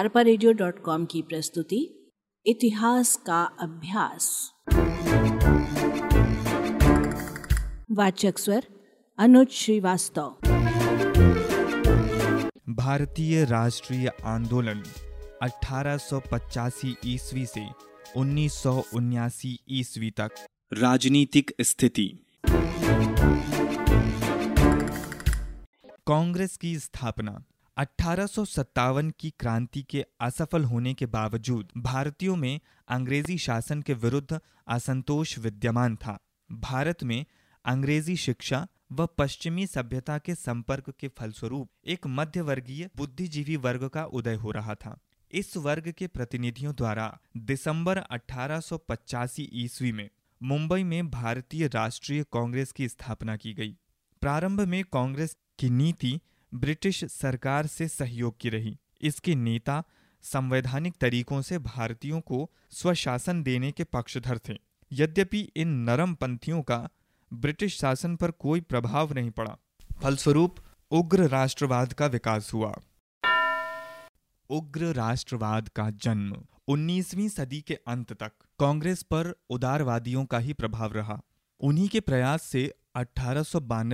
अरपा की प्रस्तुति इतिहास का अभ्यास। वाचक स्वर अनुज श्रीवास्तव। भारतीय राष्ट्रीय आंदोलन 1885 ईस्वी से उन्नीस ईस्वी तक। राजनीतिक स्थिति। कांग्रेस की स्थापना अठारह सौ सत्तावन की क्रांति के असफल होने के बावजूद भारतीयों में अंग्रेज़ी शासन के विरुद्ध असंतोष विद्यमान था। भारत में अंग्रेज़ी शिक्षा व पश्चिमी सभ्यता के संपर्क के फलस्वरूप एक मध्यवर्गीय बुद्धिजीवी वर्ग का उदय हो रहा था। इस वर्ग के प्रतिनिधियों द्वारा दिसंबर अठारह सौ पचासी ईस्वी में मुंबई में भारतीय राष्ट्रीय कांग्रेस की स्थापना की गई। प्रारंभ में कांग्रेस की नीति ब्रिटिश सरकार से सहयोग की रही। इसके नेता संवैधानिक तरीकों से भारतीयों को स्वशासन देने के पक्षधर थे। यद्यपि इन नरम पंथियों का ब्रिटिश शासन पर कोई प्रभाव नहीं पड़ा। फलस्वरूप, उग्र राष्ट्रवाद का विकास हुआ। उग्र राष्ट्रवाद का जन्म 19वीं सदी के अंत तक कांग्रेस पर उदारवादियों का ही प्रभाव रहा। उन्हीं के प्रयास से अठारह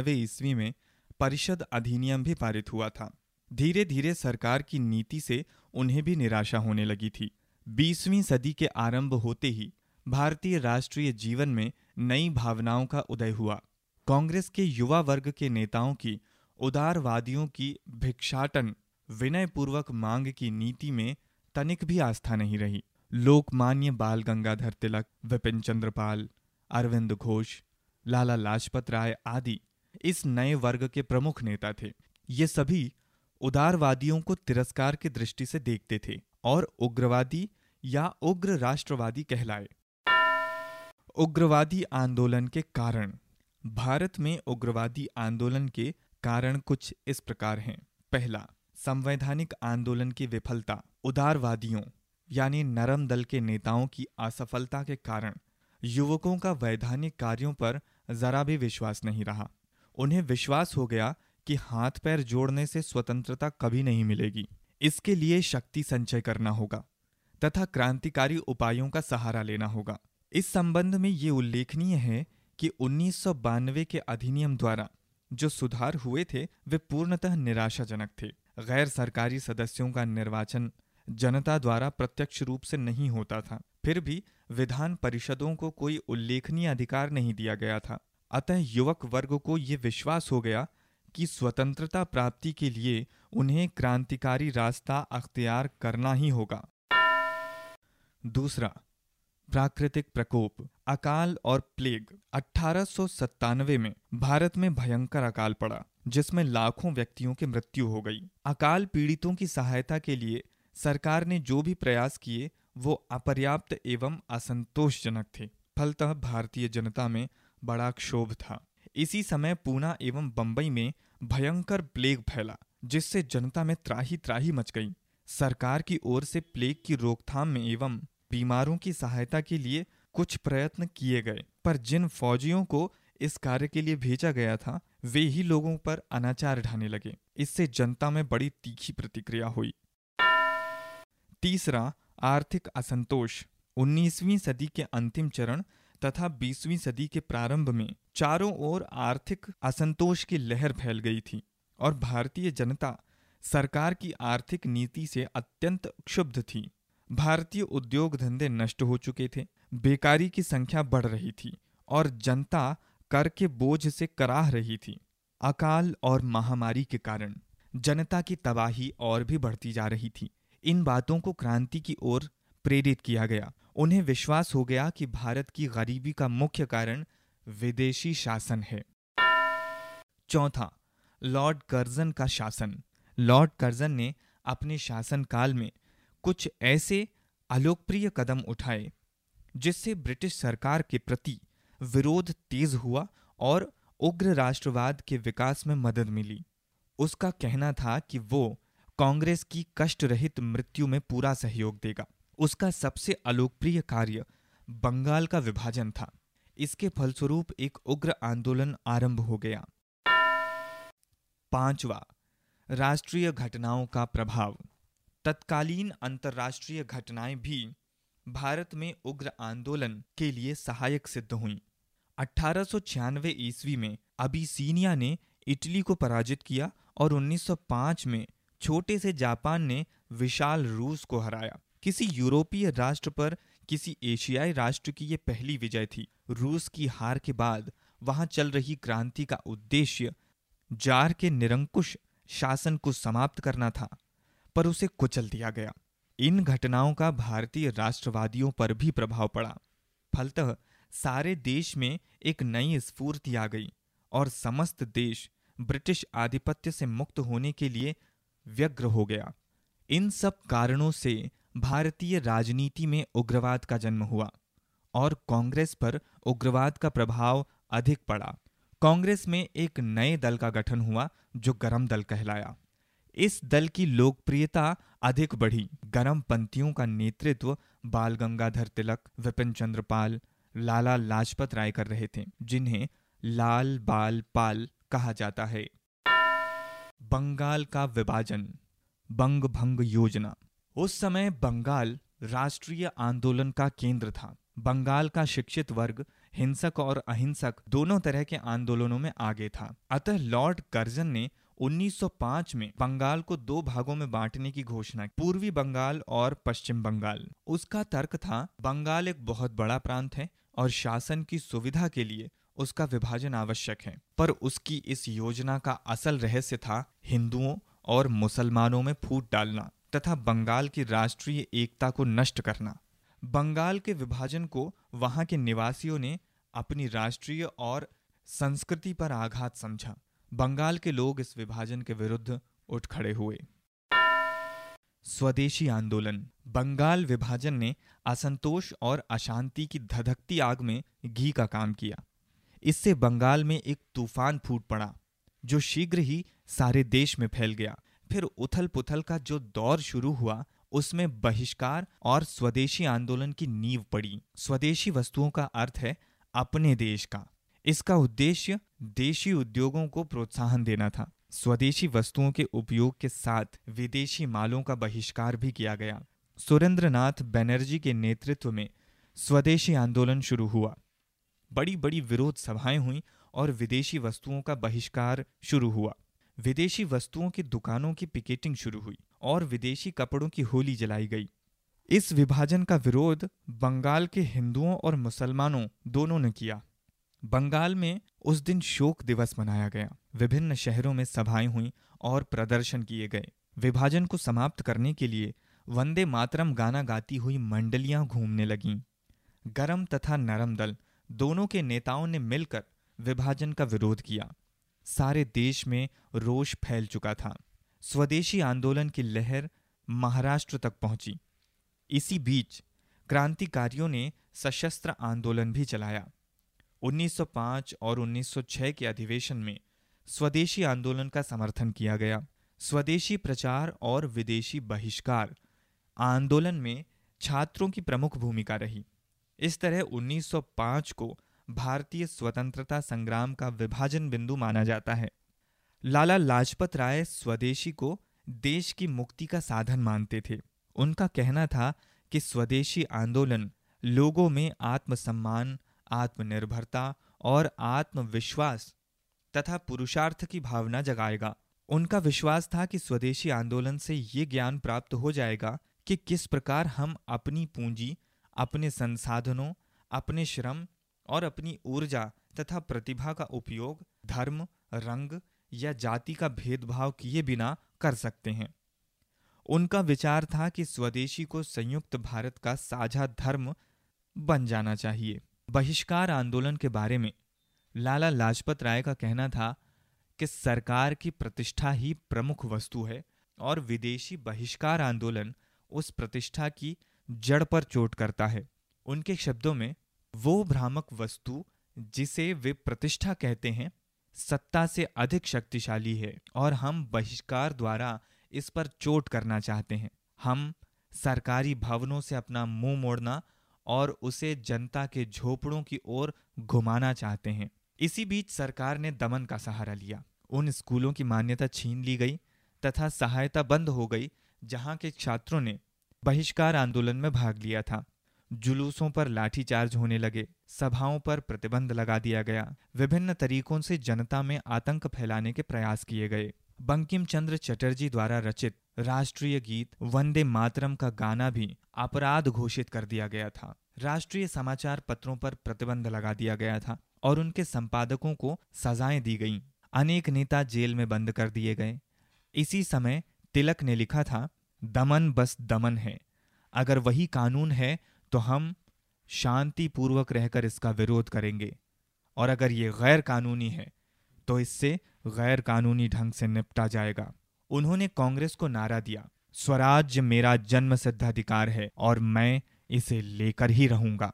ईस्वी में परिषद अधिनियम भी पारित हुआ था। धीरे धीरे सरकार की नीति से उन्हें भी निराशा होने लगी थी। बीसवीं सदी के आरंभ होते ही भारतीय राष्ट्रीय जीवन में नई भावनाओं का उदय हुआ। कांग्रेस के युवा वर्ग के नेताओं की उदारवादियों की भिक्षाटन, विनयपूर्वक मांग की नीति में तनिक भी आस्था नहीं रही। लोकमान्य बाल गंगाधर तिलक, विपिन चंद्रपाल, अरविंद घोष, लाला लाजपत राय आदि इस नए वर्ग के प्रमुख नेता थे। ये सभी उदारवादियों को तिरस्कार की दृष्टि से देखते थे और उग्रवादी या उग्र राष्ट्रवादी कहलाए। उग्रवादी आंदोलन के कारण। भारत में उग्रवादी आंदोलन के कारण कुछ इस प्रकार हैं। पहला, संवैधानिक आंदोलन की विफलता। उदारवादियों, यानी नरम दल के नेताओं की असफलता के कारण, युवकों का वैधानिक कार्यों पर जरा भी विश्वास नहीं रहा। उन्हें विश्वास हो गया कि हाथ पैर जोड़ने से स्वतंत्रता कभी नहीं मिलेगी। इसके लिए शक्ति संचय करना होगा, तथा क्रांतिकारी उपायों का सहारा लेना होगा। इस संबंध में ये उल्लेखनीय है कि उन्नीस सौ बानवे के अधिनियम द्वारा जो सुधार हुए थे, वे पूर्णतः निराशाजनक थे। गैर सरकारी सदस्यों का निर्वाचन जनता द्वारा प्रत्यक्ष रूप से नहीं होता था। फिर भी विधान परिषदों को कोई उल्लेखनीय अधिकार नहीं दिया गया था। अतः युवक वर्ग को ये विश्वास हो गया कि स्वतंत्रता प्राप्ति के लिए उन्हें क्रांतिकारी रास्ता अख्तियार करना ही होगा। दूसरा, प्राकृतिक प्रकोप, अकाल और प्लेग। अठारह सौ सत्तानवे में भारत में भयंकर अकाल पड़ा, जिसमें लाखों व्यक्तियों की मृत्यु हो गई। अकाल पीड़ितों की सहायता के लिए सरकार ने जो भी प्रयास किए, वो अपर्याप्त एवं असंतोषजनक थे। फलतः भारतीय जनता में बड़ा क्षोभ था। इसी समय पूना एवं बंबई में भयंकर प्लेग फैला, जिससे जनता में त्राही त्राही मच गई। सरकार की ओर से प्लेग की रोकथाम में एवं बीमारों की सहायता के लिए कुछ प्रयत्न किए गए, पर जिन फौजियों को इस कार्य के लिए भेजा गया था, वे ही लोगों पर अनाचार ढाने लगे। इससे जनता में बड़ी तीखी प्रतिक्रिया हुई। तीसरा, आर्थिक असंतोष। 19वीं सदी के अंतिम चरण तथा 20वीं सदी के प्रारंभ में चारों ओर आर्थिक असंतोष की लहर फैल गई थी और भारतीय जनता सरकार की आर्थिक नीति से अत्यंत क्षुब्ध थी। भारतीय उद्योग धंधे नष्ट हो चुके थे, बेकारी की संख्या बढ़ रही थी और जनता कर के बोझ से कराह रही थी। अकाल और महामारी के कारण जनता की तबाही और भी बढ़ती जा रही थी। इन बातों को क्रांति की ओर प्रेरित किया गया उन्हें विश्वास हो गया कि भारत की गरीबी का मुख्य कारण विदेशी शासन है। चौथा, लॉर्ड कर्जन का शासन। लॉर्ड कर्जन ने अपने शासनकाल में कुछ ऐसे अलोकप्रिय कदम उठाए, जिससे ब्रिटिश सरकार के प्रति विरोध तेज हुआ और उग्र राष्ट्रवाद के विकास में मदद मिली। उसका कहना था कि वो कांग्रेस की कष्ट रहित मृत्यु में पूरा सहयोग देगा। उसका सबसे अलोकप्रिय कार्य बंगाल का विभाजन था। इसके फलस्वरूप एक उग्र आंदोलन आरंभ हो गया। पांचवा, राष्ट्रीय घटनाओं का प्रभाव। तत्कालीन अंतर्राष्ट्रीय घटनाएँ भी भारत में उग्र आंदोलन के लिए सहायक सिद्ध हुईं। अठारह सौ छियानवे ईस्वी में अबिसीनिया ने इटली को पराजित किया और 1905 में छोटे से जापान ने विशाल रूस को हराया। किसी यूरोपीय राष्ट्र पर, किसी एशियाई राष्ट्र की यह पहली विजय थी। रूस की हार के बाद वहाँ चल रही क्रांति का उद्देश्य जार के निरंकुश शासन को समाप्त करना था, पर उसे कुचल दिया गया। इन घटनाओं का भारतीय राष्ट्रवादियों पर भी प्रभाव पड़ा। फलतः सारे देश में एक नई स्फूर्ति आ गई और समस्त देश ब्रिटिश आधिपत्य से मुक्त होने के लिए व्यग्र हो गया। इन सब कारणों से भारतीय राजनीति में उग्रवाद का जन्म हुआ और कांग्रेस पर उग्रवाद का प्रभाव अधिक पड़ा। कांग्रेस में एक नए दल का गठन हुआ, जो गरम दल कहलाया। इस दल की लोकप्रियता अधिक बढ़ी। गरम पंथियों का नेतृत्व बाल गंगाधर तिलक, विपिन चंद्र पाल, लाला लाजपत राय कर रहे थे, जिन्हें लाल बाल पाल कहा जाता है। बंगाल का विभाजन बंग भंग योजना। उस समय बंगाल राष्ट्रीय आंदोलन का केंद्र था। बंगाल का शिक्षित वर्ग हिंसक और अहिंसक दोनों तरह के आंदोलनों में आगे था। अतः लॉर्ड कर्जन ने 1905 में बंगाल को दो भागों में बांटने की घोषणा की, पूर्वी बंगाल और पश्चिम बंगाल। उसका तर्क था, बंगाल एक बहुत बड़ा प्रांत है और शासन की सुविधा के लिए उसका विभाजन आवश्यक है। पर उसकी इस योजना का असल रहस्य था हिंदुओं और मुसलमानों में फूट डालना। तथा बंगाल की राष्ट्रीय एकता को नष्ट करना। बंगाल के विभाजन को वहाँ के निवासियों ने अपनी राष्ट्रीय और संस्कृति पर आघात समझा। बंगाल के लोग इस विभाजन के विरुद्ध उठ खड़े हुए। स्वदेशी आंदोलन। बंगाल विभाजन ने असंतोष और अशांति की धधकती आग में घी का काम किया। इससे बंगाल में एक तूफ़ान फूट पड़ा, जो शीघ्र ही सारे देश में फैल गया। फिर उथल पुथल का जो दौर शुरू हुआ, उसमें बहिष्कार और स्वदेशी आंदोलन की नींव पड़ी। स्वदेशी वस्तुओं का अर्थ है अपने देश का। इसका उद्देश्य देशी उद्योगों को प्रोत्साहन देना था। स्वदेशी वस्तुओं के उपयोग के साथ विदेशी मालों का बहिष्कार भी किया गया। सुरेंद्रनाथ बनर्जी के नेतृत्व में स्वदेशी आंदोलन शुरू हुआ। बड़ी बड़ी विरोध सभाएँ हुई और विदेशी वस्तुओं का बहिष्कार शुरू हुआ। विदेशी वस्तुओं की दुकानों की पिकेटिंग शुरू हुई और विदेशी कपड़ों की होली जलाई गई। इस विभाजन का विरोध बंगाल के हिंदुओं और मुसलमानों दोनों ने किया। बंगाल में उस दिन शोक दिवस मनाया गया। विभिन्न शहरों में सभाएँ हुई और प्रदर्शन किए गए। विभाजन को समाप्त करने के लिए वंदे मातरम गाना गाती हुई मंडलियाँ घूमने लगीं। गरम तथा नरम दल दोनों के नेताओं ने मिलकर विभाजन का विरोध किया। सारे देश में रोष फैल चुका था। स्वदेशी आंदोलन की लहर महाराष्ट्र तक पहुँची। इसी बीच क्रांतिकारियों ने सशस्त्र आंदोलन भी चलाया। 1905 और 1906 के अधिवेशन में स्वदेशी आंदोलन का समर्थन किया गया। स्वदेशी प्रचार और विदेशी बहिष्कार आंदोलन में छात्रों की प्रमुख भूमिका रही। इस तरह 1905 को भारतीय स्वतंत्रता संग्राम का विभाजन बिंदु माना जाता है। लाला लाजपत राय स्वदेशी को देश की मुक्ति का साधन मानते थे। उनका कहना था कि स्वदेशी आंदोलन लोगों में आत्मसम्मान, आत्मनिर्भरता और आत्मविश्वास तथा पुरुषार्थ की भावना जगाएगा। उनका विश्वास था कि स्वदेशी आंदोलन से ये ज्ञान प्राप्त हो जाएगा कि किस प्रकार हम अपनी पूंजी, अपने संसाधनों, अपने श्रम और अपनी ऊर्जा तथा प्रतिभा का उपयोग धर्म, रंग या जाति का भेदभाव किए बिना कर सकते हैं। उनका विचार था कि स्वदेशी को संयुक्त भारत का साझा धर्म बन जाना चाहिए। बहिष्कार आंदोलन के बारे में लाला लाजपत राय का कहना था कि सरकार की प्रतिष्ठा ही प्रमुख वस्तु है और विदेशी बहिष्कार आंदोलन उस प्रतिष्ठा की जड़ पर चोट करता है। उनके शब्दों में वो भ्रामक वस्तु जिसे वे प्रतिष्ठा कहते हैं, सत्ता से अधिक शक्तिशाली है और हम बहिष्कार द्वारा इस पर चोट करना चाहते हैं। हम सरकारी भवनों से अपना मुँह मोड़ना और उसे जनता के झोपड़ों की ओर घुमाना चाहते हैं। इसी बीच सरकार ने दमन का सहारा लिया। उन स्कूलों की मान्यता छीन ली गई तथा सहायता बंद हो गई, जहाँ के छात्रों ने बहिष्कार आंदोलन में भाग लिया था। जुलूसों पर लाठीचार्ज होने लगे, सभाओं पर प्रतिबंध लगा दिया गया। विभिन्न तरीकों से जनता में आतंक फैलाने के प्रयास किए गए। बंकिम चंद्र चटर्जी द्वारा रचित राष्ट्रीय गीत वंदे मातरम का गाना भी अपराध घोषित कर दिया गया था। राष्ट्रीय समाचार पत्रों पर प्रतिबंध लगा दिया गया था और उनके संपादकों को सजाएँ दी गईं। अनेक नेता जेल में बंद कर दिए गए। इसी समय तिलक ने लिखा था, दमन बस दमन है। अगर वही कानून है तो हम शांतिपूर्वक रहकर इसका विरोध करेंगे। और अगर ये गैर कानूनी है तो इससे गैर कानूनी ढंग से निपटा जाएगा। उन्होंने कांग्रेस को नारा दिया। स्वराज्य मेरा जन्म सिद्ध अधिकार है और मैं इसे लेकर ही रहूँगा।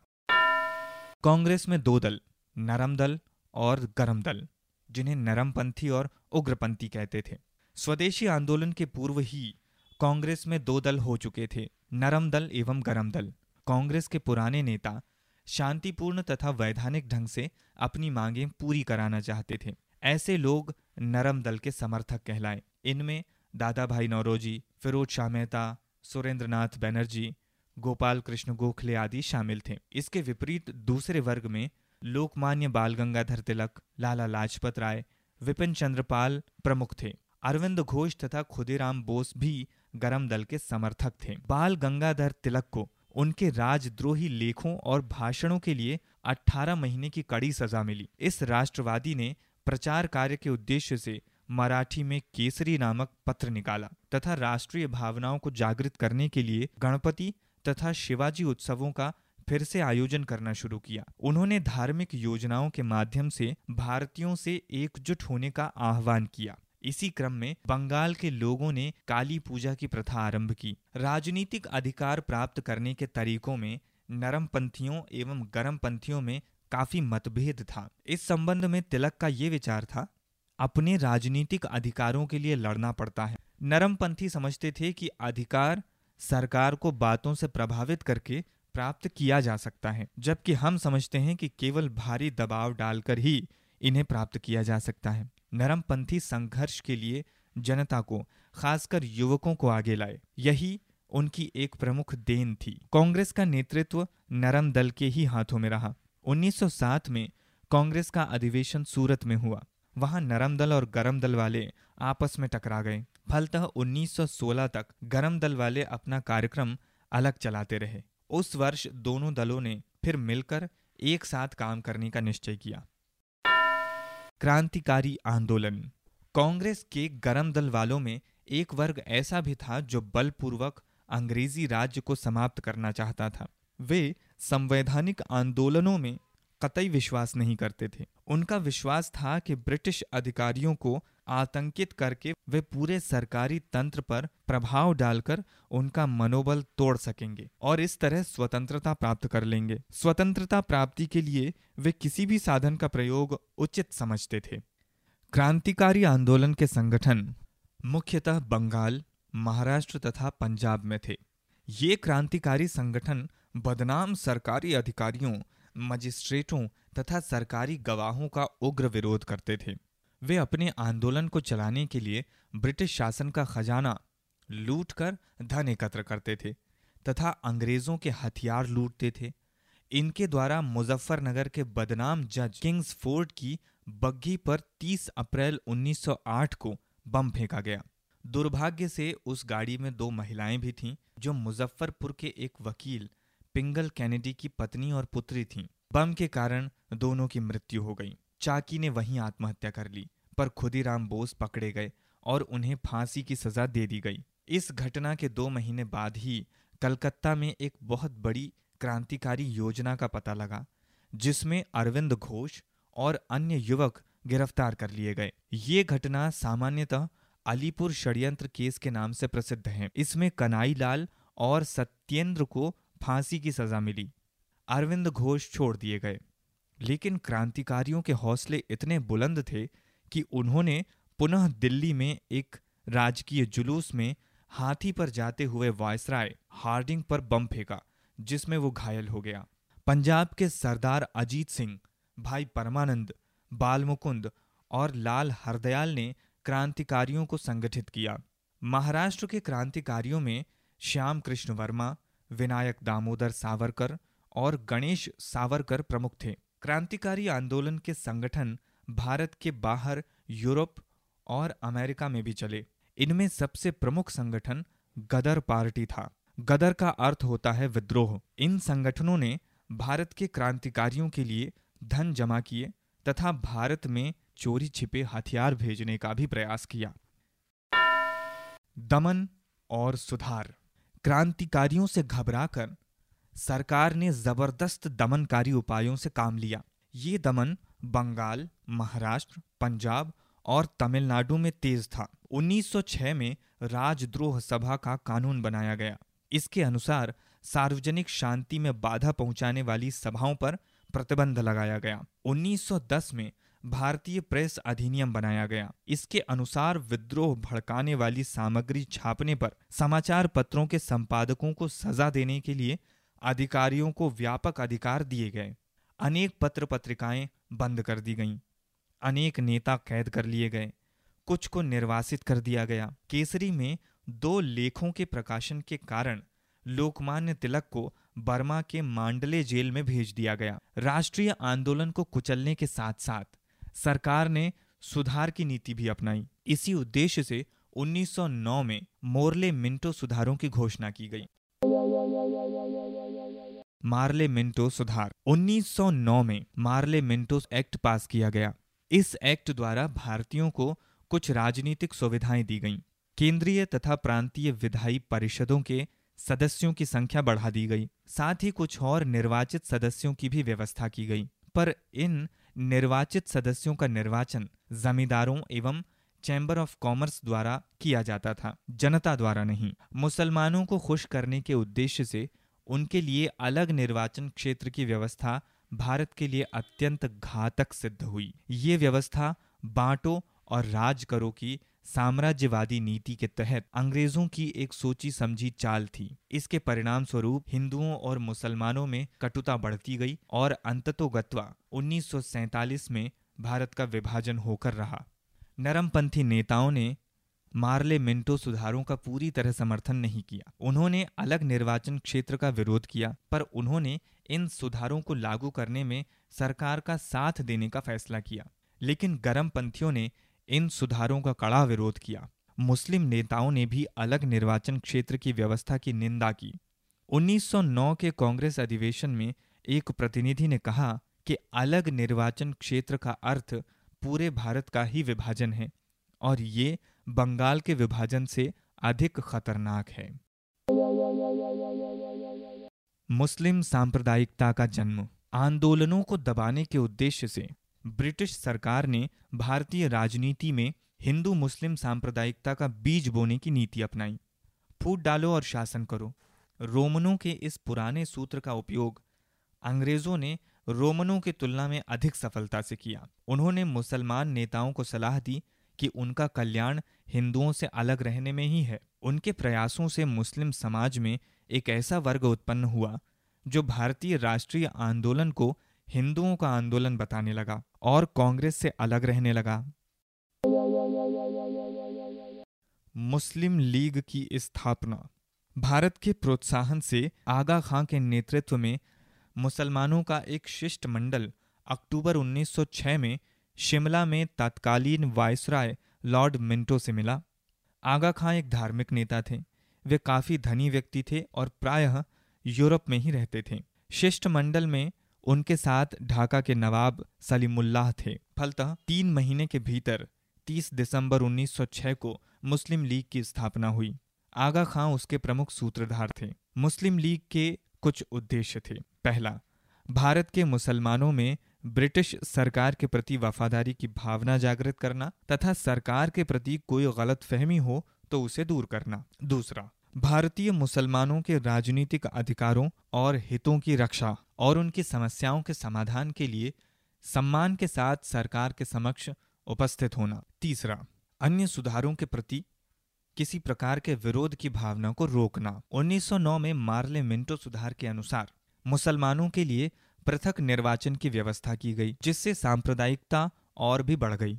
कांग्रेस में दो दल, नरम दल और गरम दल, जिन्हें नरमपंथी और उग्रपंथी कहते थे। स्वदेशी आंदोलन के पूर्व ही कांग्रेस में दो दल हो चुके थे, नरम दल एवं गरम दल। कांग्रेस के पुराने नेता शांतिपूर्ण तथा वैधानिक ढंग से अपनी मांगें पूरी कराना चाहते थे। ऐसे लोग नरम दल के समर्थक कहलाए। इनमें दादा भाई नौरोजी, फिरोज शाह मेहता, सुरेंद्रनाथ बनर्जी, गोपाल कृष्ण गोखले आदि शामिल थे। इसके विपरीत दूसरे वर्ग में लोकमान्य बाल गंगाधर तिलक, लाला लाजपत राय, विपिन चंद्रपाल प्रमुख थे। अरविंद घोष तथा खुदीराम बोस भी गरम दल के समर्थक थे। बाल गंगाधर तिलक को उनके राजद्रोही लेखों और भाषणों के लिए 18 महीने की कड़ी सजा मिली। इस राष्ट्रवादी ने प्रचार कार्य के उद्देश्य से मराठी में केसरी नामक पत्र निकाला तथा राष्ट्रीय भावनाओं को जागृत करने के लिए गणपति तथा शिवाजी उत्सवों का फिर से आयोजन करना शुरू किया। उन्होंने धार्मिक योजनाओं के माध्यम से भारतीयों से एकजुट होने का आह्वान किया। इसी क्रम में बंगाल के लोगों ने काली पूजा की प्रथा आरंभ की। राजनीतिक अधिकार प्राप्त करने के तरीकों में नरम पंथियों एवं गरम पंथियों में काफ़ी मतभेद था। इस संबंध में तिलक का ये विचार था, अपने राजनीतिक अधिकारों के लिए लड़ना पड़ता है। नरमपंथी समझते थे कि अधिकार सरकार को बातों से प्रभावित करके प्राप्त किया जा सकता है, जबकि हम समझते हैं कि केवल भारी दबाव डालकर ही इन्हें प्राप्त किया जा सकता है। नरमपंथी संघर्ष के लिए जनता को, खासकर युवकों को आगे लाए। यही उनकी एक प्रमुख देन थी। कांग्रेस का नेतृत्व नरम दल के ही हाथों में रहा। 1907 में कांग्रेस का अधिवेशन सूरत में हुआ। वहाँ नरम दल और गरम दल वाले आपस में टकरा गए। फलतः 1916 तक गरम दल वाले अपना कार्यक्रम अलग चलाते रहे। उस वर्ष दोनों दलों ने फिर मिलकर एक साथ काम करने का निश्चय किया। क्रांतिकारी आंदोलन। कांग्रेस के गरम दल वालों में एक वर्ग ऐसा भी था जो बलपूर्वक अंग्रेज़ी राज्य को समाप्त करना चाहता था। वे संवैधानिक आंदोलनों में कतई विश्वास नहीं करते थे। उनका विश्वास था कि ब्रिटिश अधिकारियों को आतंकित करके वे पूरे सरकारी तंत्र पर प्रभाव डालकर उनका मनोबल तोड़ सकेंगे और इस तरह स्वतंत्रता प्राप्त कर लेंगे। स्वतंत्रता प्राप्ति के लिए वे किसी भी साधन का प्रयोग उचित समझते थे। क्रांतिकारी आंदोलन के संगठन मुख्यतः बंगाल, महाराष्ट्र तथा पंजाब में थे। ये क्रांतिकारी संगठन बदनाम सरकारी अधिकारियों, मजिस्ट्रेटों तथा सरकारी गवाहों का उग्र विरोध करते थे। वे अपने आंदोलन को चलाने के लिए ब्रिटिश शासन का खजाना लूट कर धन एकत्र करते थे तथा अंग्रेज़ों के हथियार लूटते थे। इनके द्वारा मुजफ्फरनगर के बदनाम जज किंग्स फोर्ट की बग्घी पर 30 अप्रैल 1908 को बम फेंका गया। दुर्भाग्य से उस गाड़ी में दो महिलाएँ भी थीं, जो मुजफ्फरपुर के एक वकील पिंगल कैनेडी की पत्नी और पुत्री थीं। बम के कारण दोनों की मृत्यु हो गई। चाकी ने वहीं आत्महत्या कर ली, पर खुदीराम बोस पकड़े गए और उन्हें फांसी की सजा दे दी गई। इस घटना के दो महीने बाद ही कलकत्ता में एक बहुत बड़ी क्रांतिकारी योजना का पता लगा, जिसमें अरविंद घोष और अन्य युवक गिरफ़्तार कर लिए गए। ये घटना सामान्यतः अलीपुर षड्यंत्र केस के नाम से प्रसिद्ध है। इसमें कनाई लाल और सत्येंद्र को फांसी की सजा मिली। अरविंद घोष छोड़ दिए गए। लेकिन क्रांतिकारियों के हौसले इतने बुलंद थे कि उन्होंने पुनः दिल्ली में एक राजकीय जुलूस में हाथी पर जाते हुए वायसराय हार्डिंग पर बम फेंका, जिसमें वो घायल हो गया। पंजाब के सरदार अजीत सिंह, भाई परमानंद बालमुकुंद और लाल हरदयाल ने क्रांतिकारियों को संगठित किया। महाराष्ट्र के क्रांतिकारियों में श्याम कृष्ण वर्मा, विनायक दामोदर सावरकर और गणेश सावरकर प्रमुख थे। क्रांतिकारी आंदोलन के संगठन भारत के बाहर, यूरोप और अमेरिका में भी चले। इनमें सबसे प्रमुख संगठन गदर पार्टी था। गदर का अर्थ होता है विद्रोह। इन संगठनों ने भारत के क्रांतिकारियों के लिए धन जमा किए तथा भारत में चोरी छिपे हथियार भेजने का भी प्रयास किया। दमन और सुधार। क्रांतिकारियों से घबराकर सरकार ने ज़बरदस्त दमनकारी उपायों से काम लिया। ये दमन बंगाल, महाराष्ट्र, पंजाब और तमिलनाडु में तेज था। 1906 में राजद्रोह सभा का कानून बनाया गया। इसके अनुसार सार्वजनिक शांति में बाधा पहुँचाने वाली सभाओं पर प्रतिबंध लगाया गया। 1910 में भारतीय प्रेस अधिनियम बनाया गया। इसके अनुसार विद्रोह भड़काने वाली सामग्री छापने पर समाचार पत्रों के संपादकों को सजा देने के लिए अधिकारियों को व्यापक अधिकार दिए गए। अनेक पत्र पत्रिकाएँ बंद कर दी गईं। अनेक नेता कैद कर लिए गए। कुछ को निर्वासित कर दिया गया। केसरी में दो लेखों के प्रकाशन के कारण लोकमान्य तिलक को बर्मा के मांडले जेल में भेज दिया गया। राष्ट्रीय आंदोलन को कुचलने के साथ साथ सरकार ने सुधार की नीति भी अपनाई। इसी उद्देश्य से 1909 में मोरले मिंटो सुधारों की घोषणा की गई। मार्ले मिंटो सुधार। 1909 में मार्ले मिंटो एक्ट पास किया गया। इस एक्ट द्वारा भारतीयों को कुछ राजनीतिक सुविधाएँ दी गईं। केंद्रीय तथा प्रांतीय विधायी परिषदों के सदस्यों की संख्या बढ़ा दी गई। साथ ही कुछ और निर्वाचित सदस्यों की भी व्यवस्था की गई। पर इन निर्वाचित सदस्यों का निर्वाचन जमींदारों एवं चैम्बर ऑफ़ कॉमर्स द्वारा किया जाता था, जनता द्वारा नहीं। मुसलमानों को खुश करने के उद्देश्य से उनके लिए अलग निर्वाचन क्षेत्र की व्यवस्था भारत के लिए अत्यंत घातक सिद्ध हुई। ये व्यवस्था बांटो और राज करो की साम्राज्यवादी नीति के तहत अंग्रेज़ों की एक सोची समझी चाल थी। इसके परिणाम स्वरूप हिंदुओं और मुसलमानों में कटुता बढ़ती गई और अंततोगत्वा 1947 में भारत का विभाजन होकर रहा। नरमपंथी नेताओं ने मार्ले मिंटो सुधारों का पूरी तरह समर्थन नहीं किया। उन्होंने अलग निर्वाचन क्षेत्र का विरोध किया, पर उन्होंने इन सुधारों को लागू करने में सरकार का साथ देने का फैसला किया। लेकिन गरम पंथियों ने इन सुधारों का कड़ा विरोध किया। मुस्लिम नेताओं ने भी अलग निर्वाचन क्षेत्र की व्यवस्था की निंदा की। 1909 के कांग्रेस अधिवेशन में एक प्रतिनिधि ने कहा कि अलग निर्वाचन क्षेत्र का अर्थ पूरे भारत का ही विभाजन है और ये बंगाल के विभाजन से अधिक खतरनाक है। मुस्लिम सांप्रदायिकता का जन्म आंदोलनों को दबाने के उद्देश्य से ब्रिटिश सरकार ने भारतीय राजनीति में हिंदू मुस्लिम सांप्रदायिकता का बीज बोने की नीति अपनाई। फूट डालो और शासन करो। रोमनों के इस पुराने सूत्र का उपयोग अंग्रेज़ों ने रोमनों की तुलना में अधिक सफलता से किया। उन्होंने मुसलमान नेताओं को सलाह दी कि उनका कल्याण हिंदुओं से अलग रहने में ही है। उनके प्रयासों से मुस्लिम समाज में एक ऐसा वर्ग उत्पन्न हुआ, जो भारतीय राष्ट्रीय आंदोलन को हिंदुओं का आंदोलन बताने लगा और कांग्रेस से अलग रहने लगा। मुस्लिम लीग की स्थापना। भारत के प्रोत्साहन से आगा खां के नेतृत्व में मुसलमानों का एक शिष्ट मंडल अक्टूबर 1906 में शिमला में तत्कालीन वायसराय लॉर्ड मिंटो से मिला। आगा खां एक धार्मिक नेता थे। वे काफ़ी धनी व्यक्ति थे और प्रायः यूरोप में ही रहते थे। शिष्ट मंडल में उनके साथ ढाका के नवाब सलीमुल्लाह थे। फलतः तीन महीने के भीतर 30 दिसंबर 1906 को मुस्लिम लीग की स्थापना हुई। आगा खां उसके प्रमुख सूत्रधार थे। मुस्लिम लीग के कुछ उद्देश्य थे। पहला, भारत के मुसलमानों में ब्रिटिश सरकार के प्रति वफादारी की भावना जागृत करना तथा सरकार के प्रति कोई गलत फहमी हो तो उसे दूर करना। दूसरा, भारतीय मुसलमानों के राजनीतिक अधिकारों और हितों की रक्षा और उनकी समस्याओं के समाधान के लिए सम्मान के साथ सरकार के समक्ष उपस्थित होना। तीसरा, अन्य सुधारों के प्रति किसी प्रकार के विरोध की भावना को रोकना। 1909 में मार्ले मिंटो सुधार के अनुसार मुसलमानों के लिए पृथक निर्वाचन की व्यवस्था की गई, जिससे सांप्रदायिकता और भी बढ़ गई।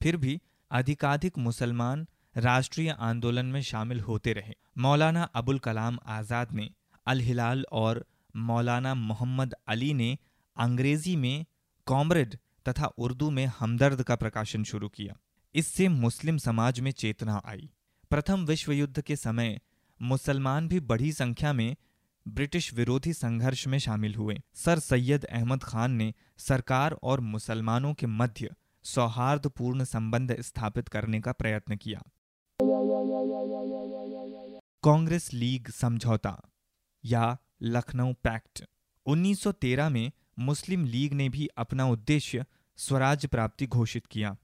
फिर भी अधिकाधिक मुसलमान राष्ट्रीय आंदोलन में शामिल होते रहे। मौलाना अबुल कलाम आज़ाद ने अल हिलाल और मौलाना मोहम्मद अली ने अंग्रेज़ी में कॉमरेड तथा उर्दू में हमदर्द का प्रकाशन शुरू किया। इससे मुस्लिम समाज में चेतना आई। प्रथम विश्व युद्ध के समय मुसलमान भी बड़ी संख्या में ब्रिटिश विरोधी संघर्ष में शामिल हुए। सर सैयद अहमद खान ने सरकार और मुसलमानों के मध्य सौहार्दपूर्ण संबंध स्थापित करने का प्रयत्न किया। कांग्रेस लीग समझौता या लखनऊ पैक्ट। 1913 में मुस्लिम लीग ने भी अपना उद्देश्य स्वराज प्राप्ति घोषित किया।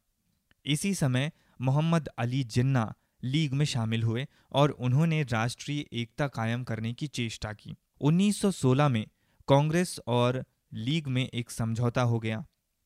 इसी समय मोहम्मद अली जिन्ना लीग में शामिल हुए और उन्होंने राष्ट्रीय एकता कायम करने की चेष्टा की। 1916 में कांग्रेस और लीग में एक समझौता हो गया,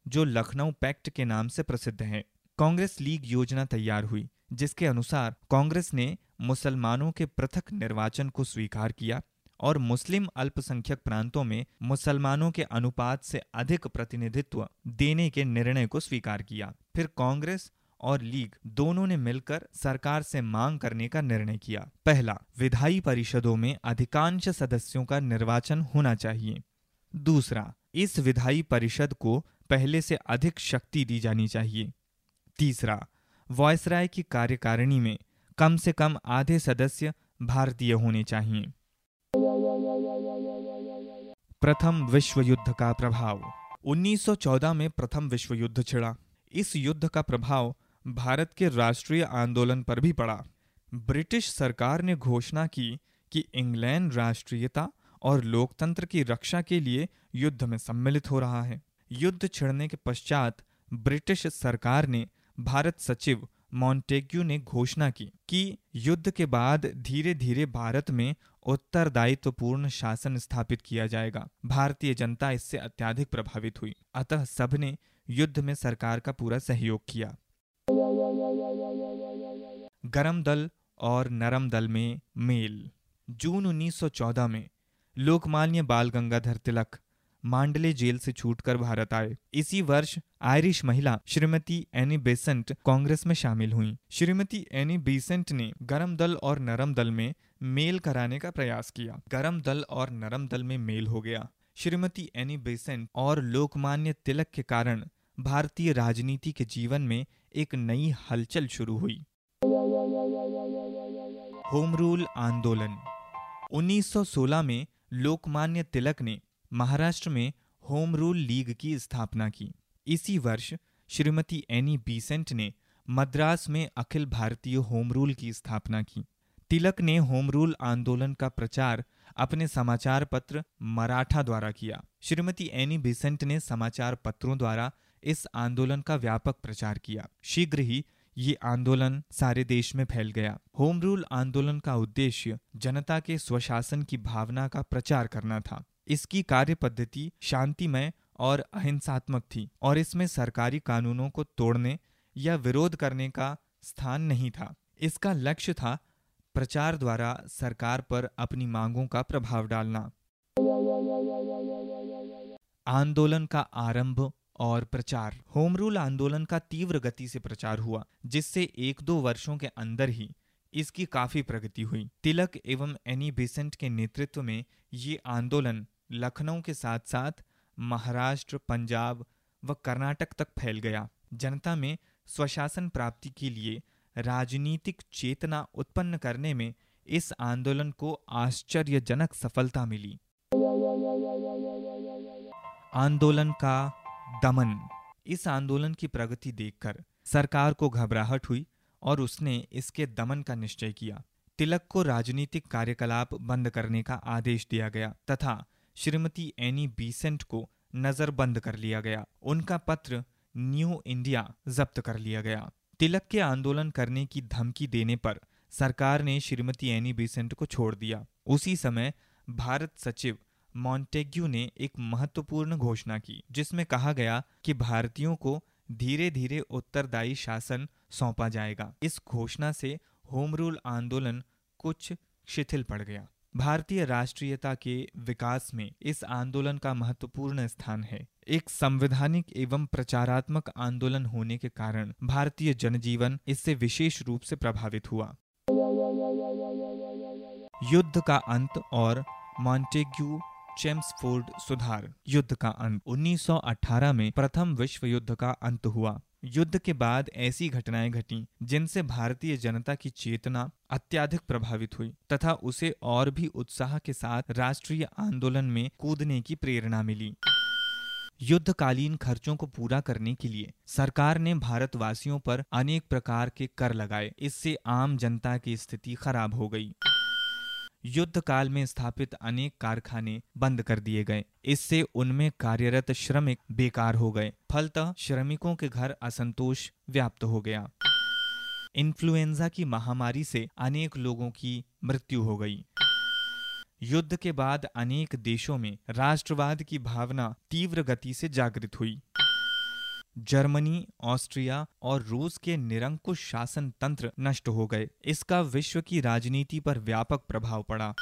जो लखनऊ पैक्ट के नाम से प्रसिद्ध है। कांग्रेस लीग योजना तैयार हुई, जिसके अनुसार कांग्रेस ने मुसलमानों के पृथक निर्वाचन को स्वीकार किया और मुस्लिम अल्पसंख्यक प्रांतों में मुसलमानों के अनुपात से अधिक प्रतिनिधित्व देने के निर्णय को स्वीकार किया। फिर कांग्रेस और लीग दोनों ने मिलकर सरकार से मांग करने का निर्णय किया। पहला, विधायी परिषदों में अधिकांश सदस्यों का निर्वाचन होना चाहिए। दूसरा, इस विधायी परिषद को पहले से अधिक शक्ति दी जानी चाहिए। तीसरा वॉयसराय की कार्यकारिणी में कम से कम आधे सदस्य भारतीय होने चाहिए। प्रथम विश्व युद्ध का प्रभाव। 1914 में प्रथम विश्व युद्ध छिड़ा। इस युद्ध का प्रभाव भारत के राष्ट्रीय आंदोलन पर भी पड़ा। ब्रिटिश सरकार ने घोषणा की कि इंग्लैंड राष्ट्रीयता और लोकतंत्र की रक्षा के लिए युद्ध में सम्मिलित हो रहा है। युद्ध छिड़ने के पश्चात ब्रिटिश सरकार ने भारत सचिव मॉन्टेग्यू ने घोषणा की कि युद्ध के बाद धीरे धीरे भारत में उत्तरदायित्वपूर्ण शासन स्थापित किया जाएगा। भारतीय जनता इससे अत्याधिक प्रभावित हुई। अतः सबने युद्ध में सरकार का पूरा सहयोग किया। गरम दल और नरम दल में मेल। जून 1914 में लोकमान्य बाल गंगाधर तिलक मांडले जेल से छूटकर भारत आए। इसी वर्ष आयरिश महिला श्रीमती एनी बेसेंट कांग्रेस में शामिल हुई। श्रीमती एनी बेसेंट ने गरम दल और नरम दल में मेल कराने का प्रयास किया। गरम दल और नरम दल में मेल हो गया। श्रीमती एनी बेसेंट और लोकमान्य तिलक के कारण भारतीय राजनीति के जीवन में एक नई हलचल शुरू हुई। होम रूल आंदोलन। 1916 में लोकमान्य तिलक ने महाराष्ट्र में होम रूल लीग की स्थापना की। इसी वर्ष श्रीमती एनी बीसेंट ने मद्रास में अखिल भारतीय होम रूल की स्थापना की। तिलक ने होम रूल आंदोलन का प्रचार अपने समाचार पत्र मराठा द्वारा किया। श्रीमती एनी बिसेंट ने समाचार पत्रों द्वारा इस आंदोलन का व्यापक प्रचार किया। शीघ्र ही ये आंदोलन सारे देश में फैल गया। होम रूल आंदोलन का उद्देश्य जनता के स्वशासन की भावना का प्रचार करना था। इसकी कार्य पद्धति शांतिमय और अहिंसात्मक थी और इसमें सरकारी कानूनों को तोड़ने या विरोध करने का स्थान नहीं था। इसका लक्ष्य था प्रचार द्वारा सरकार पर अपनी मांगों का प्रभाव डालना। आंदोलन का आरंभ और प्रचार। होम रूल आंदोलन का तीव्र गति से प्रचार हुआ, जिससे एक दो वर्षों के अंदर ही इसकी काफ़ी प्रगति हुई। तिलक एवं एनी बेसेंट के नेतृत्व में ये आंदोलन लखनऊ के साथ साथ महाराष्ट्र, पंजाब व कर्नाटक तक फैल गया। जनता में स्वशासन प्राप्ति के लिए राजनीतिक चेतना उत्पन्न करने में इस आंदोलन को आश्चर्यजनक सफलता मिली। आंदोलन का दमन। इस आंदोलन की प्रगति देखकर सरकार को घबराहट हुई और उसने इसके दमन का निश्चय किया। तिलक को राजनीतिक कार्यकलाप बंद करने का आदेश दिया गया तथा श्रीमती एनी बीसेंट को नजरबंद कर लिया गया। उनका पत्र न्यू इंडिया जब्त कर लिया गया। तिलक के आंदोलन करने की धमकी देने पर सरकार ने श्रीमती एनी बीसेंट को छोड़ दिया। उसी समय भारत सचिव मॉन्टेग्यू ने एक महत्वपूर्ण घोषणा की, जिसमें कहा गया कि भारतीयों को धीरे धीरे उत्तरदायी शासन सौंपा जाएगा। इस घोषणा से होम रूल आंदोलन कुछ शिथिल पड़ गया। भारतीय राष्ट्रीयता के विकास में इस आंदोलन का महत्वपूर्ण स्थान है। एक संवैधानिक एवं प्रचारात्मक आंदोलन होने के कारण भारतीय जनजीवन इससे विशेष रूप से प्रभावित हुआ। युद्ध का अंत और मॉन्टेग्यू चेम्सफोर्ड सुधार। युद्ध का अंत। 1918 में प्रथम विश्व युद्ध का अंत हुआ। युद्ध के बाद ऐसी घटनाएँ घटी, जिनसे भारतीय जनता की चेतना अत्याधिक प्रभावित हुई, तथा उसे और भी उत्साह के साथ राष्ट्रीय आंदोलन में कूदने की प्रेरणा मिली। युद्धकालीन खर्चों को पूरा करने के लिए सरकार ने भारतवासियों पर अनेक प्रकार के कर लगाए। इससे आम जनता की स्थिति खराब हो गई। युद्ध काल में स्थापित अनेक कारखाने बंद कर दिए गए। इससे उनमें कार्यरत श्रमिक बेकार हो गए। फलतः श्रमिकों के घर असंतोष व्याप्त हो गया। इन्फ्लुएंजा की महामारी से अनेक लोगों की मृत्यु हो गई। युद्ध के बाद अनेक देशों में राष्ट्रवाद की भावना तीव्र गति से जागृत हुई। जर्मनी, ऑस्ट्रिया और रूस के निरंकुश शासन तंत्र नष्ट हो गए। इसका विश्व की राजनीति पर व्यापक प्रभाव पड़ा।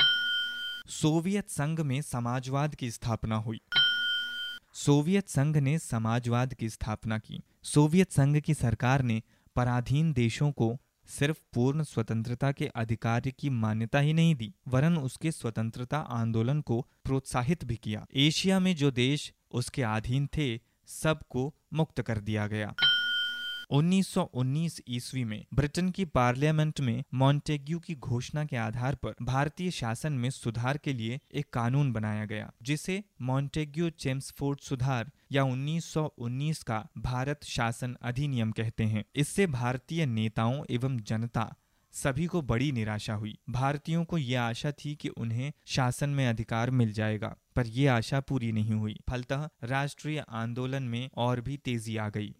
सोवियत संघ में समाजवाद की स्थापना हुई। सोवियत संघ ने समाजवाद की स्थापना की। सोवियत संघ की सरकार ने पराधीन देशों को सिर्फ़ पूर्ण स्वतंत्रता के अधिकार की मान्यता ही नहीं दी, वरन उसके स्वतंत्रता आंदोलन को प्रोत्साहित भी किया। एशिया में जो देश उसके अधीन थे सबको मुक्त कर दिया गया। 1919 ईस्वी में ब्रिटेन की पार्लियामेंट में मॉन्टेग्यू की घोषणा के आधार पर भारतीय शासन में सुधार के लिए एक कानून बनाया गया, जिसे मॉन्टेग्यू चेम्सफोर्ड सुधार या 1919 का भारत शासन अधिनियम कहते हैं। इससे भारतीय नेताओं एवं जनता सभी को बड़ी निराशा हुई। भारतीयों को यह आशा थी कि उन्हें शासन में अधिकार मिल जाएगा, पर यह आशा पूरी नहीं हुई। फलतः राष्ट्रीय आंदोलन में और भी तेज़ी आ गई।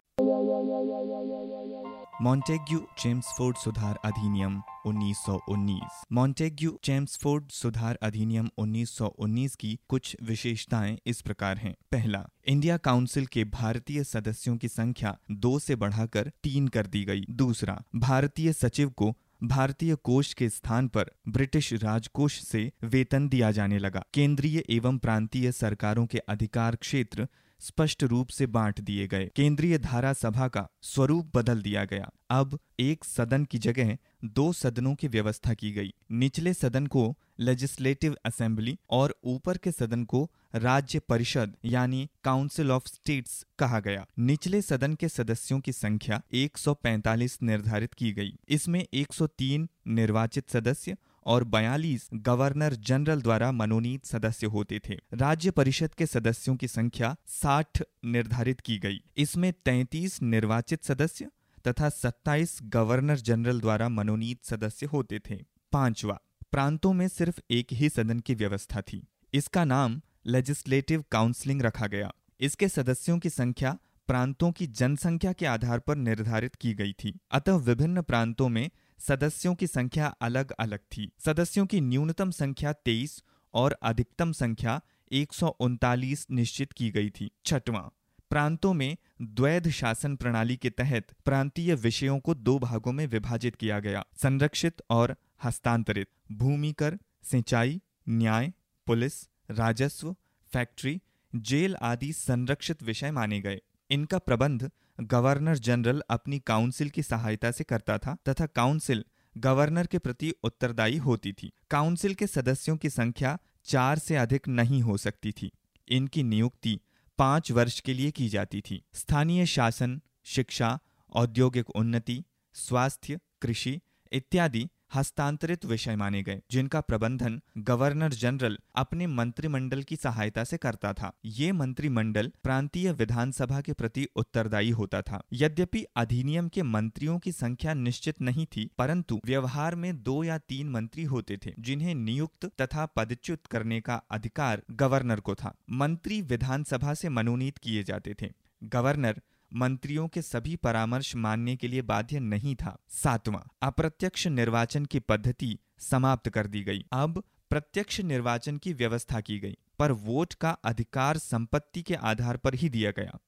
मॉन्टेग्यू चेम्सफोर्ड सुधार अधिनियम 1919 मॉन्टेग्यू चेम्सफोर्ड सुधार अधिनियम 1919 की कुछ विशेषताएँ इस प्रकार हैं। पहला, इंडिया काउंसिल के भारतीय सदस्यों की संख्या दो से बढ़ाकर तीन कर दी गई। दूसरा, भारतीय सचिव को भारतीय कोष के स्थान पर ब्रिटिश राजकोष से वेतन दिया जाने लगा। केंद्रीय एवं प्रांतीय सरकारों के अधिकार क्षेत्र स्पष्ट रूप से बांट दिए गए। केंद्रीय धारा सभा का स्वरूप बदल दिया गया। अब एक सदन की जगह दो सदनों की व्यवस्था की गई। निचले सदन को लेजिस्लेटिव असेंबली और ऊपर के सदन को राज्य परिषद यानी काउंसिल ऑफ़ स्टेट्स कहा गया। निचले सदन के सदस्यों की संख्या 145 निर्धारित की गई। इसमें 103 निर्वाचित सदस्य और 42 गवर्नर जनरल द्वारा मनोनीत सदस्य होते थे। राज्य परिषद के सदस्यों की संख्या 60 निर्धारित की गई। इसमें 33 निर्वाचित सदस्य तथा 27 गवर्नर जनरल द्वारा मनोनीत सदस्य होते थे। पांचवा, प्रांतों में सिर्फ़ एक ही सदन की व्यवस्था थी। इसका नाम लेजिस्लेटिव काउंसलिंग रखा गया। इसके सदस्यों की संख्या प्रांतों की जनसंख्या के आधार पर निर्धारित की गई थी। अतः विभिन्न प्रांतों में सदस्यों की संख्या अलग अलग थी। सदस्यों की न्यूनतम संख्या तेईस और अधिकतम संख्या एक सौ उनतालीस निश्चित की गई थी। छठवां, प्रांतों में द्वैध शासन प्रणाली के तहत प्रांतीय विषयों को दो भागों में विभाजित किया गया, संरक्षित और हस्तांतरित। भूमि कर, सिंचाई, न्याय, पुलिस, राजस्व, फैक्ट्री, जेल आदि संरक्षित विषय माने गए। इनका प्रबंध गवर्नर जनरल अपनी काउंसिल की सहायता से करता था तथा काउंसिल गवर्नर के प्रति उत्तरदायी होती थी। काउंसिल के सदस्यों की संख्या चार से अधिक नहीं हो सकती थी। इनकी नियुक्ति पाँच वर्ष के लिए की जाती थी। स्थानीय शासन, शिक्षा, औद्योगिक उन्नति, स्वास्थ्य, कृषि इत्यादि हस्तांतरित विषय माने गए, जिनका प्रबंधन गवर्नर जनरल अपने मंत्रिमंडल की सहायता से करता था। ये मंत्रिमंडल प्रांतीय विधानसभा के प्रति उत्तरदायी होता था। यद्यपि अधिनियम के मंत्रियों की संख्या निश्चित नहीं थी, परंतु व्यवहार में दो या तीन मंत्री होते थे, जिन्हें नियुक्त तथा पदच्युत करने का अधिकार गवर्नर को था। मंत्री विधानसभा से मनोनीत किए जाते थे। गवर्नर मंत्रियों के सभी परामर्श मानने के लिए बाध्य नहीं था। सातवां, अप्रत्यक्ष निर्वाचन की पद्धति समाप्त कर दी गई। अब प्रत्यक्ष निर्वाचन की व्यवस्था की गई, पर वोट का अधिकार संपत्ति के आधार पर ही दिया गया।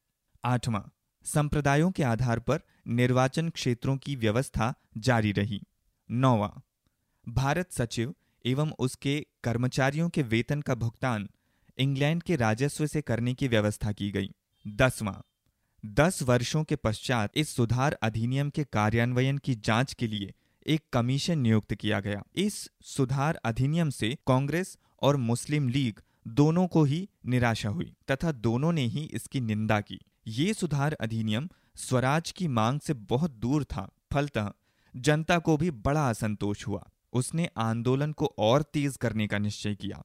आठवां, संप्रदायों के आधार पर निर्वाचन क्षेत्रों की व्यवस्था जारी रही। नौवां, भारत सचिव एवं उसके कर्मचारियों के वेतन का भुगतान इंग्लैंड के राजस्व से करने की व्यवस्था की गई। दसवां दस वर्षों के पश्चात इस सुधार अधिनियम के कार्यान्वयन की जाँच के लिए एक कमीशन नियुक्त किया गया। इस सुधार अधिनियम से कांग्रेस और मुस्लिम लीग दोनों को ही निराशा हुई तथा दोनों ने ही इसकी निंदा की। ये सुधार अधिनियम स्वराज की मांग से बहुत दूर था, फलतः जनता को भी बड़ा असंतोष हुआ। उसने आंदोलन को और तेज करने का निश्चय किया।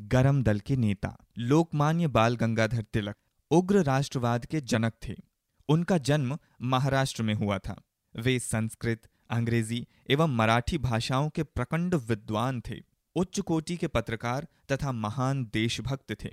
गरम दल के नेता, लोकमान्य बाल गंगाधर तिलक उग्र राष्ट्रवाद के जनक थे। उनका जन्म महाराष्ट्र में हुआ था। वे संस्कृत, अंग्रेज़ी एवं मराठी भाषाओं के प्रकंड विद्वान थे। उच्च कोटि के पत्रकार तथा महान देशभक्त थे।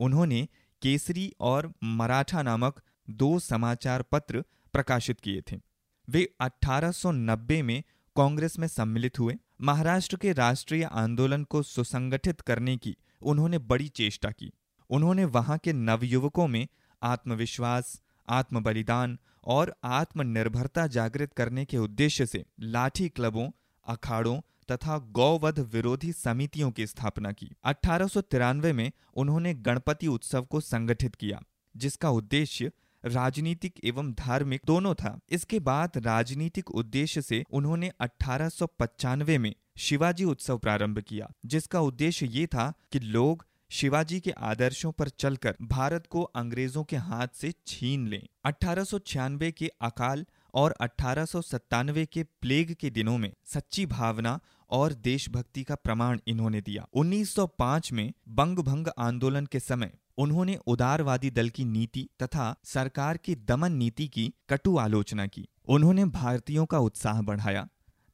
उन्होंने केसरी और मराठा नामक दो समाचार पत्र प्रकाशित किए थे। वे 1890 में कांग्रेस में सम्मिलित हुए। महाराष्ट्र के राष्ट्रीय आंदोलन को सुसंगठित करने की उन्होंने बड़ी चेष्टा की। उन्होंने वहाँ के नवयुवकों में आत्मविश्वास आत्म बलिदान और आत्मनिर्भरता जागृत करने के उद्देश्य से लाठी क्लबों, अखाड़ों तथा गौवध विरोधी समितियों की स्थापना की। अठारह में उन्होंने गणपति उत्सव को संगठित किया, जिसका उद्देश्य राजनीतिक एवं धार्मिक दोनों था। इसके बाद राजनीतिक उद्देश्य से उन्होंने अठारह में शिवाजी उत्सव प्रारंभ किया, जिसका उद्देश्य ये था कि लोग शिवाजी के आदर्शों पर चलकर भारत को अंग्रेज़ों के हाथ से छीन लें। अठारह सौ छियानवे के अकाल और अठारह सौ सत्तानवे के प्लेग के दिनों में सच्ची भावना और देशभक्ति का प्रमाण इन्होंने दिया। 1905 में बंग भंग आंदोलन के समय उन्होंने उदारवादी दल की नीति तथा सरकार की दमन नीति की कटु आलोचना की। उन्होंने भारतीयों का उत्साह बढ़ाया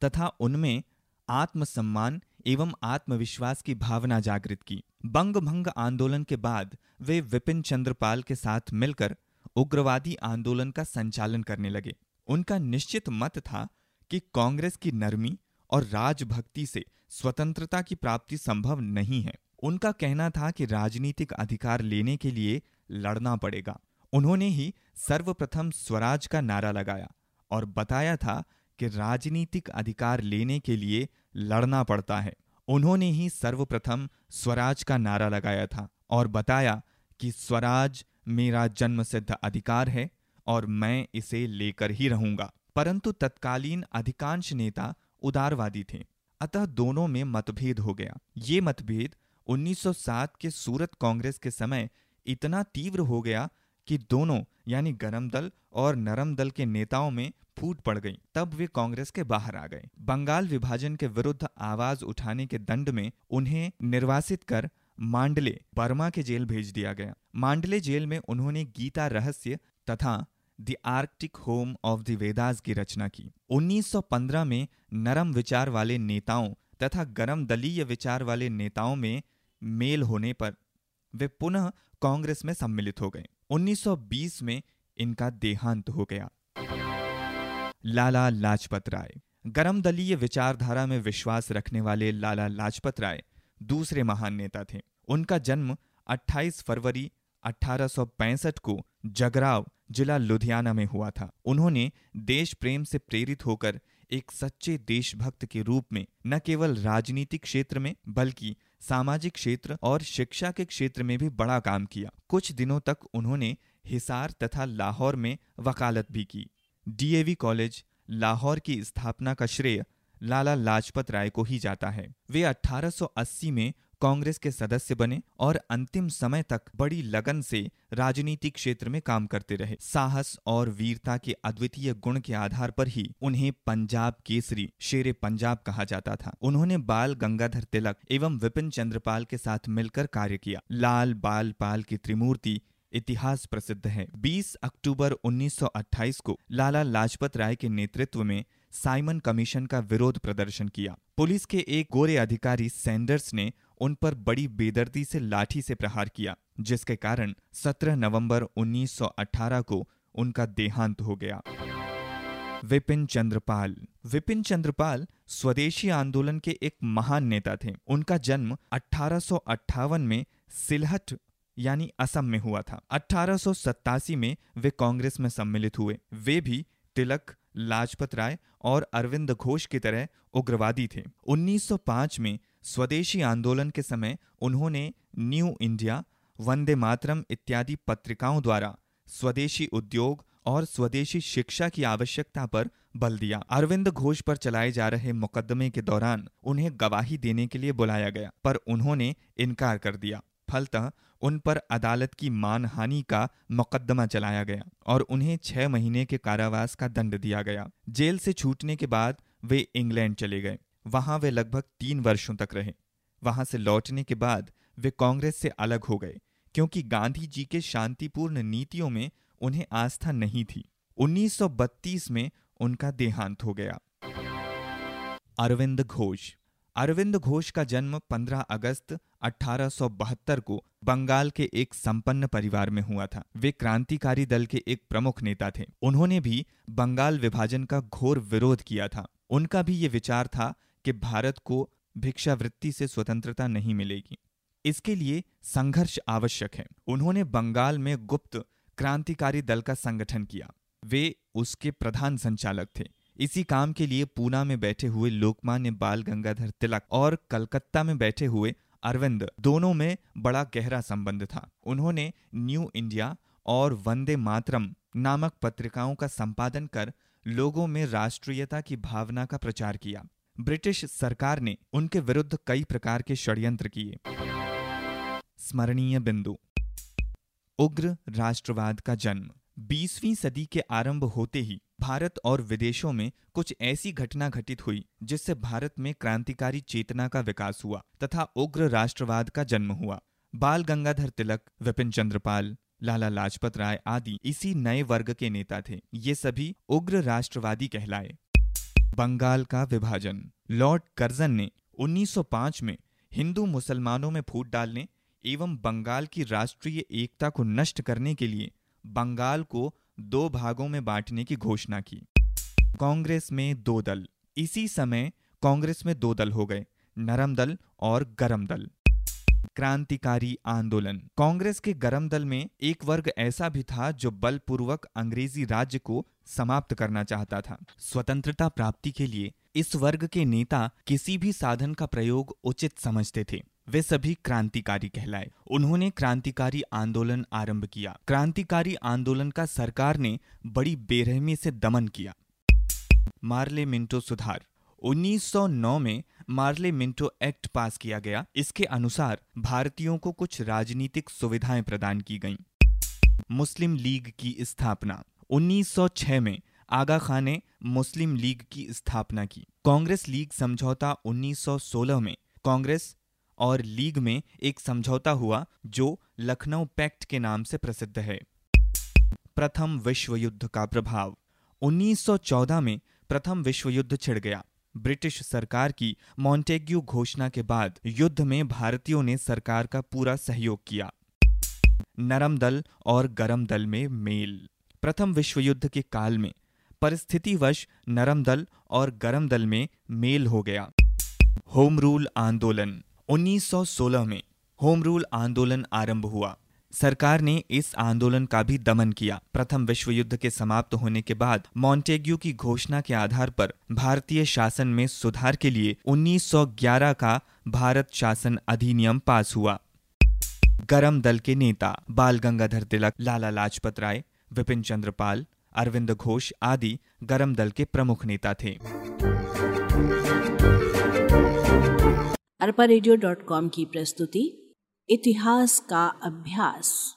तथा उनमें आत्मसम्मान एवं आत्मविश्वास की भावना जागृत की। बंग भंग आंदोलन के बाद वे विपिन चंद्रपाल के साथ मिलकर उग्रवादी आंदोलन का संचालन करने लगे। उनका निश्चित मत था कि कांग्रेस की नरमी और राजभक्ति से स्वतंत्रता की प्राप्ति संभव नहीं है। उनका कहना था कि राजनीतिक अधिकार लेने के लिए लड़ना पड़ेगा। उन्होंने ही सर्वप्रथम स्वराज का नारा लगाया और बताया था कि राजनीतिक अधिकार लेने के लिए लड़ना पड़ता है। उन्होंने ही सर्वप्रथम स्वराज का नारा लगाया था और बताया कि स्वराज मेरा जन्मसिद्ध अधिकार है और मैं इसे लेकर ही रहूँगा। परंतु तत्कालीन अधिकांश नेता उदारवादी थे। अतः दोनों में मतभेद हो गया। ये मतभेद 1907 के सूरत कांग्रेस के समय इतना तीव्र हो गया कि दोनों, यानी गरम दल और नरम दल के नेताओं में फूट पड़ गई। तब वे कांग्रेस के बाहर आ गए। बंगाल विभाजन के विरुद्ध आवाज़ उठाने के दंड में उन्हें निर्वासित कर मांडले बर्मा के जेल भेज दिया गया। मांडले जेल में उन्होंने गीता रहस्य तथा the Arctic home of the Vedas की रचना की। 1915 में नरम विचार वाले नेताओं तथा गरम दलीय विचार वाले नेताओं में मेल होने पर वे पुनः कांग्रेस में सम्मिलित हो गए। 1920 में इनका देहांत हो गया। लाला लाजपत राय। गरम दलीय विचारधारा में विश्वास रखने वाले लाला लाजपत राय दूसरे महान नेता थे। उनका जन्म 28 फरवरी 1865 को जगराव जिला लुधियाना में हुआ था। उन्होंने देश प्रेम से प्रेरित होकर एक सच्चे देशभक्त के रूप में, न केवल राजनीतिक क्षेत्र में, बल्कि सामाजिक क्षेत्र और शिक्षा के क्षेत्र में भी बड़ा काम किया। कुछ दिनों तक उन्होंने हिसार तथा लाहौर में वकालत भी की। डीएवी कॉलेज, लाहौर की स्थापना का श्रेय लाला लाजपत राय को ही जाता है। वे 1880 में कांग्रेस के सदस्य बने और अंतिम समय तक बड़ी लगन से राजनीतिक क्षेत्र में काम करते रहे। साहस और वीरता के अद्वितीय गुण के आधार पर ही उन्हें पंजाब केसरी, शेर पंजाब कहा जाता था। उन्होंने बाल गंगाधर तिलक एवं विपिन चंद्रपाल के साथ मिलकर कार्य किया। लाल बाल पाल की त्रिमूर्ति इतिहास प्रसिद्ध है। 20 अक्टूबर 1928 को लाला लाजपत राय के नेतृत्व में साइमन कमीशन का विरोध प्रदर्शन किया। पुलिस के एक गोरे अधिकारी सैंडर्स ने उन पर बड़ी बेदर्दी से लाठी से प्रहार किया, जिसके कारण 17 नवंबर 1918 को उनका देहांत हो गया। विपिन चंद्रपाल। विपिन चंद्रपाल स्वदेशी आंदोलन के एक महान नेता थे। उनका जन्म अठारह में सिलहट, यानी असम में हुआ था। अठारह में वे कांग्रेस में सम्मिलित हुए। वे भी तिलक, लाजपत राय और अरविंद घोष की तरह उग्रवादी थे। 1905 में स्वदेशी आंदोलन के समय उन्होंने न्यू इंडिया, वंदे मातरम इत्यादि पत्रिकाओं द्वारा स्वदेशी उद्योग और स्वदेशी शिक्षा की आवश्यकता पर बल दिया। अरविंद घोष पर चलाए जा रहे मुकदमे के दौरान उन्हें गवाही देने के लिए बुलाया गया, पर उन्होंने इनकार कर दिया। फलतः उन पर अदालत की मानहानि का मुकदमा चलाया गया और उन्हें छह महीने के कारावास का दंड दिया गया। जेल से छूटने के बाद वे इंग्लैंड चले गए। वहाँ वे लगभग तीन वर्षों तक रहे। वहाँ से लौटने के बाद वे कांग्रेस से अलग हो गए, क्योंकि गांधी जी के शांतिपूर्ण नीतियों में उन्हें आस्था नहीं थी। 1932 में उनका देहांत हो गया। अरविंद घोष। अरविंद घोष का जन्म 15 अगस्त 1872 को बंगाल के एक संपन्न परिवार में हुआ था। वे क्रांतिकारी दल के एक प्रमुख नेता थे। उन्होंने भी बंगाल विभाजन का घोर विरोध किया था। उनका भी ये विचार था कि भारत को भिक्षावृत्ति से स्वतंत्रता नहीं मिलेगी। इसके लिए संघर्ष आवश्यक है। उन्होंने बंगाल में गुप्त क्रांतिकारी दल का संगठन किया। वे उसके प्रधान संचालक थे। इसी काम के लिए पूना में बैठे हुए लोकमान्य बाल गंगाधर तिलक और कलकत्ता में बैठे हुए अरविंद, दोनों में बड़ा गहरा संबंध था। उन्होंने न्यू इंडिया और वंदे मातरम नामक पत्रिकाओं का संपादन कर लोगों में राष्ट्रीयता की भावना का प्रचार किया। ब्रिटिश सरकार ने उनके विरुद्ध कई प्रकार के षड्यंत्र किए। स्मरणीय बिंदु। उग्र राष्ट्रवाद का जन्म। 20वीं सदी के आरंभ होते ही भारत और विदेशों में कुछ ऐसी घटना घटित हुई, जिससे भारत में क्रांतिकारी चेतना का विकास हुआ तथा उग्र राष्ट्रवाद का जन्म हुआ। बाल गंगाधर तिलक, विपिन चंद्रपाल, लाला लाजपत राय आदि इसी नए वर्ग के नेता थे। ये सभी उग्र राष्ट्रवादी कहलाए। बंगाल का विभाजन। लॉर्ड कर्जन ने 1905 में हिंदू मुसलमानों में फूट डालने एवं बंगाल की राष्ट्रीय एकता को नष्ट करने के लिए बंगाल को दो भागों में बांटने की घोषणा की। कांग्रेस में दो दल। इसी समय कांग्रेस में दो दल हो गए, नरम दल और गरम दल। क्रांतिकारी आंदोलन। कांग्रेस के गरम दल में एक वर्ग ऐसा भी था जो बलपूर्वक अंग्रेज़ी राज्य को समाप्त करना चाहता था। स्वतंत्रता प्राप्ति के लिए इस वर्ग के नेता किसी भी साधन का प्रयोग उचित समझते थे। वे सभी क्रांतिकारी कहलाए। उन्होंने क्रांतिकारी आंदोलन आरंभ किया। क्रांतिकारी आंदोलन का सरकार ने बड़ी बेरहमी से दमन किया। मार्ले मिंटो सुधार। 1909 में मार्ले मिंटो एक्ट पास किया गया। इसके अनुसार भारतीयों को कुछ राजनीतिक सुविधाएँ प्रदान की गईं। मुस्लिम लीग की स्थापना। 1906 में आगा खान ने मुस्लिम लीग की स्थापना की। कांग्रेस लीग समझौता 1916 में कांग्रेस और लीग में एक समझौता हुआ, जो लखनऊ पैक्ट के नाम से प्रसिद्ध है। प्रथम विश्व युद्ध का प्रभाव। 1914 में प्रथम विश्व युद्ध छिड़ गया। ब्रिटिश सरकार की मॉन्टेग्यू घोषणा के बाद युद्ध में भारतीयों ने सरकार का पूरा सहयोग किया। नरम दल और गरम दल में मेल। प्रथम विश्व युद्ध के काल में परिस्थितिवश नरम दल और गरम दल में मेल हो गया। होम रूल आंदोलन। 1916 में होम रूल आंदोलन आरंभ हुआ। सरकार ने इस आंदोलन का भी दमन किया। प्रथम विश्व युद्ध के समाप्त होने के बाद मॉन्टेग्यू की घोषणा के आधार पर भारतीय शासन में सुधार के लिए 1911 का भारत शासन अधिनियम पास हुआ। गरम दल के नेता बाल गंगाधर तिलक, लाला लाजपत राय, विपिन चंद्रपाल अरविंद घोष आदि गरम दल के प्रमुख नेता थे। अरपा की प्रस्तुति इतिहास का अभ्यास।